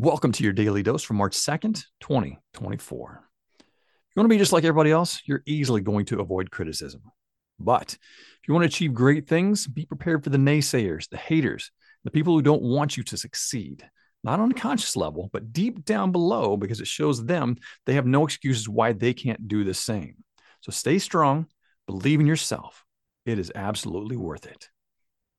Welcome to your daily dose for March 2nd, 2024. If you want to be just like everybody else, you're easily going to avoid criticism. But if you want to achieve great things, be prepared for the naysayers, the haters, the people who don't want you to succeed, not on a conscious level, but deep down below, because it shows them they have no excuses why they can't do the same. So stay strong, believe in yourself. It is absolutely worth it.